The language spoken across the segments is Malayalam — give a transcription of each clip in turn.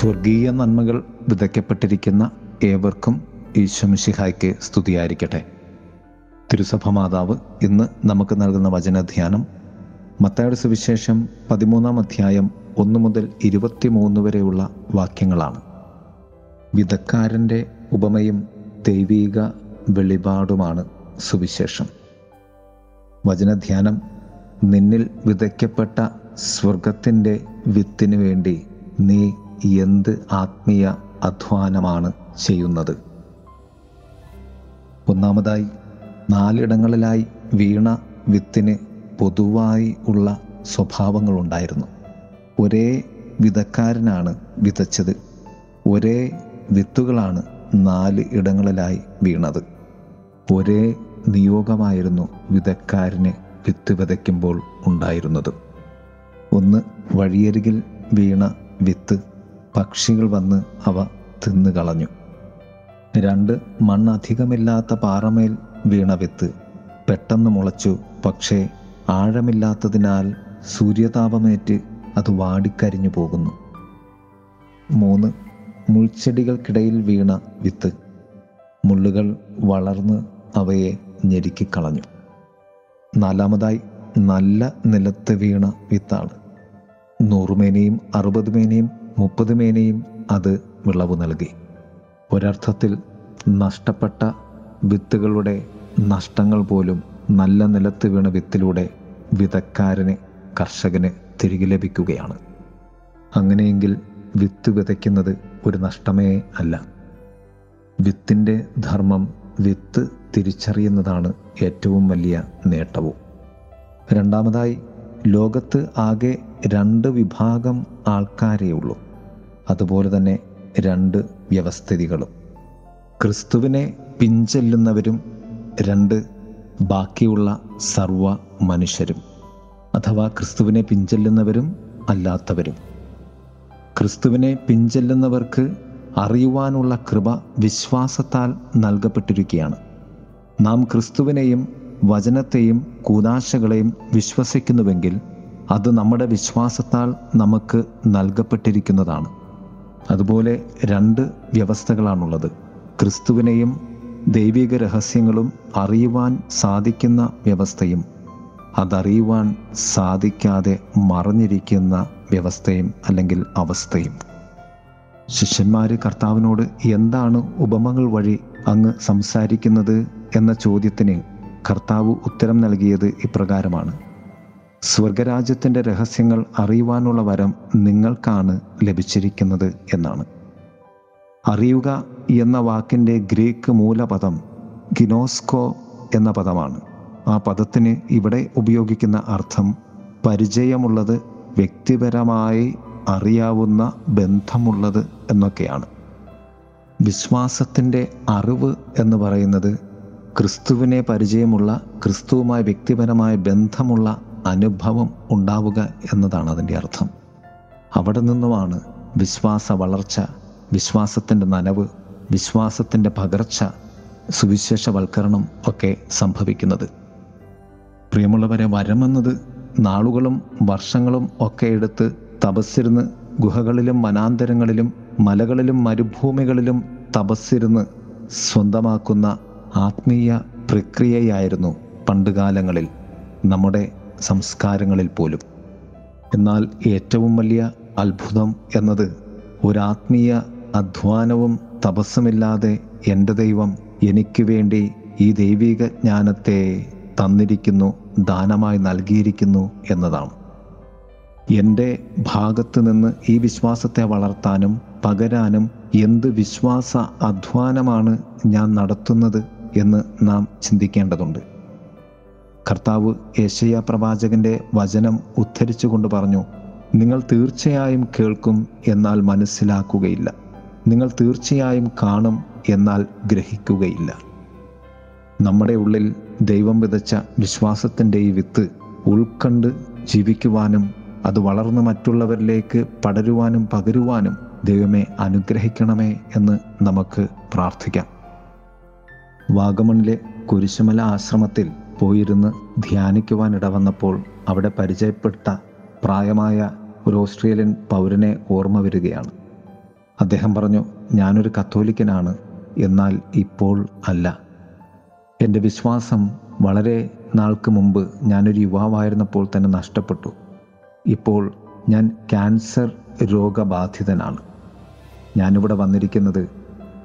സ്വർഗീയ നന്മകൾ വിതയ്ക്കപ്പെട്ടിരിക്കുന്ന ഏവർക്കും ഈശ്വമിഷിഹായ്ക്ക് സ്തുതിയായിരിക്കട്ടെ. തിരുസഭ മാതാവ് ഇന്ന് നമുക്ക് നൽകുന്ന വചനധ്യാനം മത്തായുടെ സുവിശേഷം പതിമൂന്നാം അധ്യായം ഒന്ന് മുതൽ ഇരുപത്തിമൂന്ന് വരെയുള്ള വാക്യങ്ങളാണ്. വിധക്കാരന്റെ ഉപമയും ദൈവീക വെളിപാടുമാണ് സുവിശേഷം. വചനധ്യാനം നിന്നിൽ വിതയ്ക്കപ്പെട്ട സ്വർഗത്തിന്റെ വിത്തിന് വേണ്ടി നീ എന്ത് ആത്മീയ അധ്വാനമാണ് ചെയ്യുന്നത്? ഒന്നാമതായി നാലിടങ്ങളിലായി വീണ വിത്തിന് പൊതുവായി ഉള്ള സ്വഭാവങ്ങളുണ്ടായിരുന്നു. ഒരേ വിധക്കാരനാണ് വിതച്ചത്. ഒരേ വിത്തുകളാണ് നാല് ഇടങ്ങളിലായി വീണത്. ഒരേ നിയോഗമായിരുന്നു വിതക്കാരന് വിത്ത് വിതയ്ക്കുമ്പോൾ ഉണ്ടായിരുന്നത്. ഒന്ന് വഴിയരികിൽ വീണ വിത്ത് പക്ഷികൾ വന്ന് അവ തിന്നു കളഞ്ഞു. രണ്ട് മണ്ണധികമില്ലാത്ത പാറമേൽ വീണ വിത്ത് പെട്ടെന്ന് മുളച്ചു. പക്ഷേ ആഴമില്ലാത്തതിനാൽ സൂര്യതാപമേറ്റ് അത് വാടിക്കരിഞ്ഞു പോകുന്നു. മൂന്ന് മുൾച്ചെടികൾക്കിടയിൽ വീണ വിത്ത് മുള്ളുകൾ വളർന്ന് അവയെ ഞെരുക്കിക്കളഞ്ഞു. നാലാമതായി നല്ല നിലത്ത് വീണ വിത്താണ്. നൂറുമേനയും അറുപത് മേനയും മുപ്പത് മേനയും അത് വിളവ് നൽകി. ഒരർത്ഥത്തിൽ നഷ്ടപ്പെട്ട വിത്തുകളുടെ നഷ്ടങ്ങൾ പോലും നല്ല നിലത്ത് വീണ വിത്തിലൂടെ വിതക്കാരന് കർഷകന് തിരികെ ലഭിക്കുകയാണ്. അങ്ങനെയെങ്കിൽ വിത്ത് വിതയ്ക്കുന്നത് ഒരു നഷ്ടമേ അല്ല. വിത്തിന്റെ ധർമ്മം വിത്ത് തിരിച്ചറിയുന്നതാണ് ഏറ്റവും വലിയ നേട്ടവും. രണ്ടാമതായി ലോകത്ത് ആകെ രണ്ട് വിഭാഗം ആൾക്കാരേ ഉള്ളൂ. അതുപോലെ തന്നെ രണ്ട് വ്യവസ്ഥിതികളും. ക്രിസ്തുവിനെ പിഞ്ചെല്ലുന്നവരും രണ്ട് ബാക്കിയുള്ള സർവ മനുഷ്യരും അഥവാ ക്രിസ്തുവിനെ പിഞ്ചെല്ലുന്നവരും അല്ലാത്തവരും. ക്രിസ്തുവിനെ പിഞ്ചെല്ലുന്നവർക്ക് അറിയുവാനുള്ള കൃപ വിശ്വാസത്താൽ നൽകപ്പെട്ടിരിക്കുകയാണ്. നാം ക്രിസ്തുവിനെയും വചനത്തെയും കൂതാശകളെയും വിശ്വസിക്കുന്നുവെങ്കിൽ അത് നമ്മുടെ വിശ്വാസത്താൽ നമുക്ക് നൽകപ്പെട്ടിരിക്കുന്നതാണ്. അതുപോലെ രണ്ട് വ്യവസ്ഥകളാണുള്ളത്. ക്രിസ്തുവിനെയും ദൈവിക രഹസ്യങ്ങളും അറിയുവാൻ സാധിക്കുന്ന വ്യവസ്ഥയും അതറിയുവാൻ സാധിക്കാതെ മറഞ്ഞിരിക്കുന്ന വ്യവസ്ഥയും അല്ലെങ്കിൽ അവസ്ഥയും. ശിഷ്യന്മാർ കർത്താവിനോട് എന്താണ് ഉപമകൾ വഴി അങ്ങ് സംസാരിക്കുന്നത് എന്ന ചോദ്യത്തിന് കർത്താവ് ഉത്തരം നൽകിയത് ഇപ്രകാരമാണ്. സ്വർഗരാജ്യത്തിന്റെ രഹസ്യങ്ങൾ അറിയുവാനുള്ള വരം നിങ്ങൾക്കാണ് ലഭിച്ചിരിക്കുന്നത് എന്നാണ്. അറിയുക എന്ന വാക്കിന്റെ ഗ്രീക്ക് മൂലപദം ഗിനോസ്കോ എന്ന പദമാണ്. ആ പദത്തിന് ഇവിടെ ഉപയോഗിക്കുന്ന അർത്ഥം പരിചയമുള്ളത് വ്യക്തിപരമായി അറിയാവുന്ന ബന്ധമുള്ളത് എന്നൊക്കെയാണ്. വിശ്വാസത്തിന്റെ അറിവ് എന്ന് പറയുന്നത് ക്രിസ്തുവിനെ പരിചയമുള്ള ക്രിസ്തുവുമായി വ്യക്തിപരമായ ബന്ധമുള്ള അനുഭവം ഉണ്ടാവുക എന്നതാണ് അതിന്റെ അർത്ഥം. അവിടെ നിന്നുമാണ് വിശ്വാസ വളർച്ച വിശ്വാസത്തിന്റെ നനവ് വിശ്വാസത്തിന്റെ പകർച്ച സുവിശേഷവൽക്കരണം ഒക്കെ സംഭവിക്കുന്നത്. പ്രിയമുള്ളവരെ വരമെന്നത് നാളുകളും വർഷങ്ങളും ഒക്കെ എടുത്ത് തപസ്സിരുന്ന് ഗുഹകളിലും വനാന്തരങ്ങളിലും മലകളിലും മരുഭൂമികളിലും തപസ്സിരുന്ന് സ്വന്തമാക്കുന്ന ആത്മീയ പ്രക്രിയയായിരുന്നു പണ്ടുകാലങ്ങളിൽ നമ്മുടെ സംസ്കാരങ്ങളിൽ പോലും. എന്നാൽ ഏറ്റവും വലിയ അത്ഭുതം എന്നത് ഒരാത്മീയ അധ്വാനവും തപസ്സുമില്ലാതെ എന്റെ ദൈവം എനിക്ക് വേണ്ടി ഈ ദൈവിക ജ്ഞാനത്തെ തന്നിരിക്കുന്നു ദാനമായി നൽകിയിരിക്കുന്നു എന്നതാണ്. എന്റെ ഭാഗത്ത് നിന്ന് ഈ വിശ്വാസത്തെ വളർത്താനും പകരാനും എന്ത് വിശ്വാസ അധ്വാനമാണ് ഞാൻ നടത്തുന്നത് എന്ന് നാം ചിന്തിക്കേണ്ടതുണ്ട്. കർത്താവ് യേശയ്യ പ്രവാചകന്റെ വചനം ഉദ്ധരിച്ചുകൊണ്ട് പറഞ്ഞു നിങ്ങൾ തീർച്ചയായും കേൾക്കും എന്നാൽ മനസ്സിലാക്കുകയില്ല. നിങ്ങൾ തീർച്ചയായും കാണും എന്നാൽ ഗ്രഹിക്കുകയില്ല. നമ്മുടെ ഉള്ളിൽ ദൈവം വിതച്ച വിശ്വാസത്തിന്റെ ഈ വിത്ത് ഉൾക്കണ്ട് ജീവിക്കുവാനും അത് വളർന്ന് മറ്റുള്ളവരിലേക്ക് പടരുവാനും പകരുവാനും ദൈവമേ അനുഗ്രഹിക്കണമേ എന്ന് നമുക്ക് പ്രാർത്ഥിക്കാം. വാഗമണിലെ കുരിശുമല ആശ്രമത്തിൽ പോയിരുന്ന് ധ്യാനിക്കുവാൻ ഇടവന്നപ്പോൾ അവിടെ പരിചയപ്പെട്ട പ്രായമായ ഒരു ഓസ്ട്രേലിയൻ പൗരനെ ഓർമ്മ വരികയാണ്. അദ്ദേഹം പറഞ്ഞു ഞാനൊരു കത്തോലിക്കനാണ് എന്നാൽ ഇപ്പോൾ അല്ല. എന്റെ വിശ്വാസം വളരെ നാൾക്ക് മുമ്പ് ഞാനൊരു യുവാവായിരുന്നപ്പോൾ തന്നെ നഷ്ടപ്പെട്ടു. ഇപ്പോൾ ഞാൻ ക്യാൻസർ രോഗബാധിതനാണ്. ഞാനിവിടെ വന്നിരിക്കുന്നത്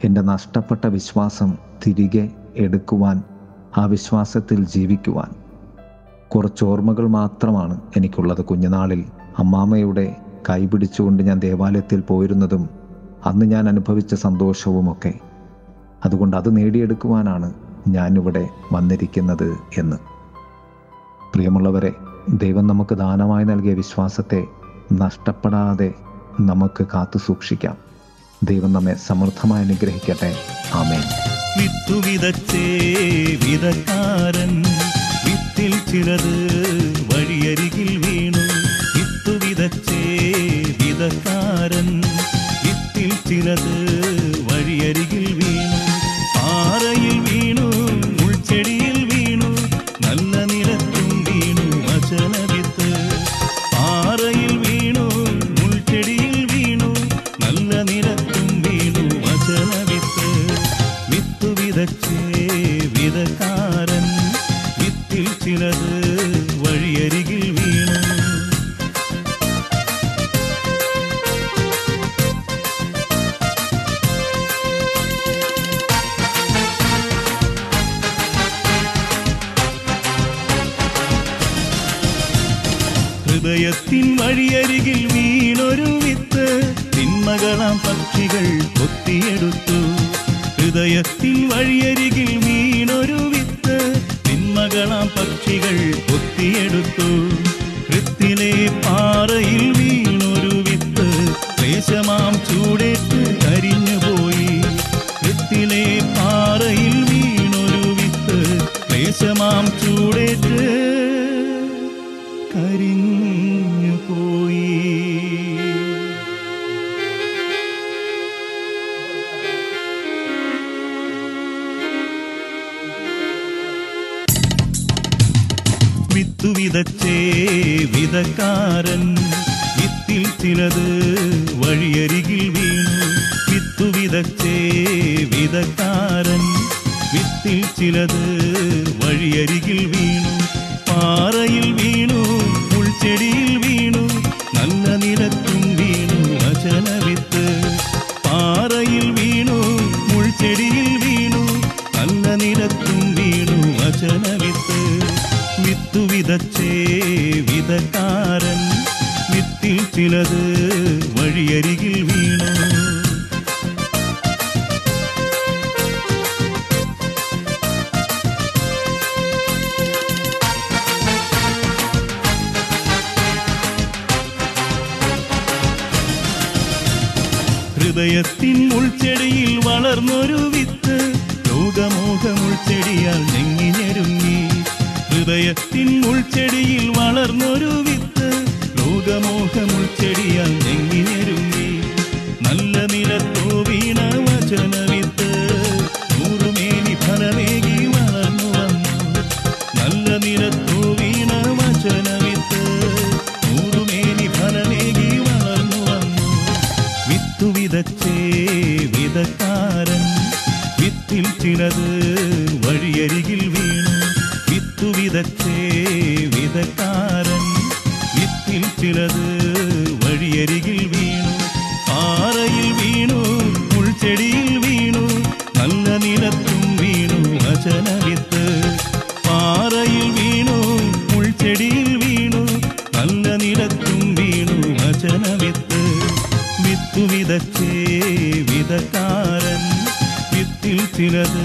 എന്റെ നഷ്ടപ്പെട്ട വിശ്വാസം തിരികെ എടുക്കുവാൻ ആ വിശ്വാസത്തിൽ ജീവിക്കുവാൻ. കുറച്ച് ഓർമ്മകൾ മാത്രമാണ് എനിക്കുള്ളത്. കുഞ്ഞുനാളിൽ അമ്മാമ്മയുടെ കൈപിടിച്ചുകൊണ്ട് ഞാൻ ദേവാലയത്തിൽ പോയിരുന്നതും അന്ന് ഞാൻ അനുഭവിച്ച സന്തോഷവുമൊക്കെ. അതുകൊണ്ട് അത് നേടിയെടുക്കുവാനാണ് ഞാനിവിടെ വന്നിരിക്കുന്നത് എന്ന്. പ്രിയമുള്ളവരെ ദൈവം നമുക്ക് ദാനമായി നൽകിയ വിശ്വാസത്തെ നഷ്ടപ്പെടാതെ നമുക്ക് കാത്തു സൂക്ഷിക്കാം. ദൈവം നമ്മെ സമൃദ്ധമായി അനുഗ്രഹിക്കട്ടെ. ആമേൻ. വിത്തു വിതച്ചേ വിതക്കാരൻ വിത്തിൽ ചിലത് വഴിയരികിൽ വീണു. വിത്തു വിതച്ചേ വിതക്കാരൻ വിത്തിൽ ചിലത് വഴിയരികിൽ ചിലത് വഴിയരികിൽ വീണു. ഹൃദയത്തിൻ വഴിയരികിൽ വീണൊരു വിത്ത് തിന്മകളാം പക്ഷികൾ കൊത്തിയെടുത്തു. ഹൃദയത്തിൻ വഴിയരികിൽ വീണൊരു വിത്ത് തിന്മകളാം പക്ഷികൾ കൊത്തിയെടുത്തു കൃത്തിലെ പാറയിൽ വീണൊരു വിത്തു വിതച്ചേ വിതക്കാരൻ വിത്തിൽ ചിലത് വഴിയരികിൽ വീണു വിത്തു വിതച്ചേ വിതക്കാരൻ വിത്തിൽ ചിലത് വഴിയരികിൽ വീണു പാറയിൽ വീണു ഉൾച്ചെടിയിൽ വീണു നല്ല നിലത്തും വീണു വചനവിത്ത് പാറയിൽ വീണു മുൾച്ചെടിയിൽ വീണു നല്ല നിലത്തും വീണു വചനവിത്ത് വിത്തു വിതച്ചേ വിതക്കാരൻ വിത്തിൽ ചിലത് വഴിയരികിൽ വീണു. ഹൃദയത്തിൻ ഉൾച്ചെടിയിൽ വളർന്നൊരു വിത്ത് ലോകമോഹം ഉൾച്ചെടിയാൽ ഞെങ്ങിഞ്ഞെരുങ്ങി ഹൃദയത്തിൻ ഉൾച്ചെടിയിൽ വളർന്നൊരു വിത്ത് ലോകമോഹമുൾച്ചെടിയാൽ ഞെങ്ങിഞ്ഞെരുങ്ങി നല്ല നിലത്തോ വീണ വചനവിത്ത് നൂറുമേനി ഫലമേകി വളർന്നു വന്നു. നല്ല നിലത്തോ വീണ വചനവിത്ത് നൂറുമേനി ഫലമേകി വളർന്നു വന്നു. വിത്തു വിതച്ചേ വിതക്കാരൻ വിത്തിൽ ചിലത് വഴിയരികിൽ വീണു. വിത്തു വിതച്ചേ വിതക്കാരൻ വിത്തിൽ ചിലത് വഴിയരികിൽ വീണു പാറയിൽ വീണു ഉൾച്ചെടിയിൽ വീണു നല്ല നിലത്തും വീണു വചനവിത്ത് പാറയിൽ വീണു ഉൾച്ചെടിയിൽ വീണു നല്ല നിലത്തും വീണു വചനവിത്ത് വിത്തു വിതച്ചേ വിതക്കാരൻ വിത്തിൽ ചിലത് വഴിയരി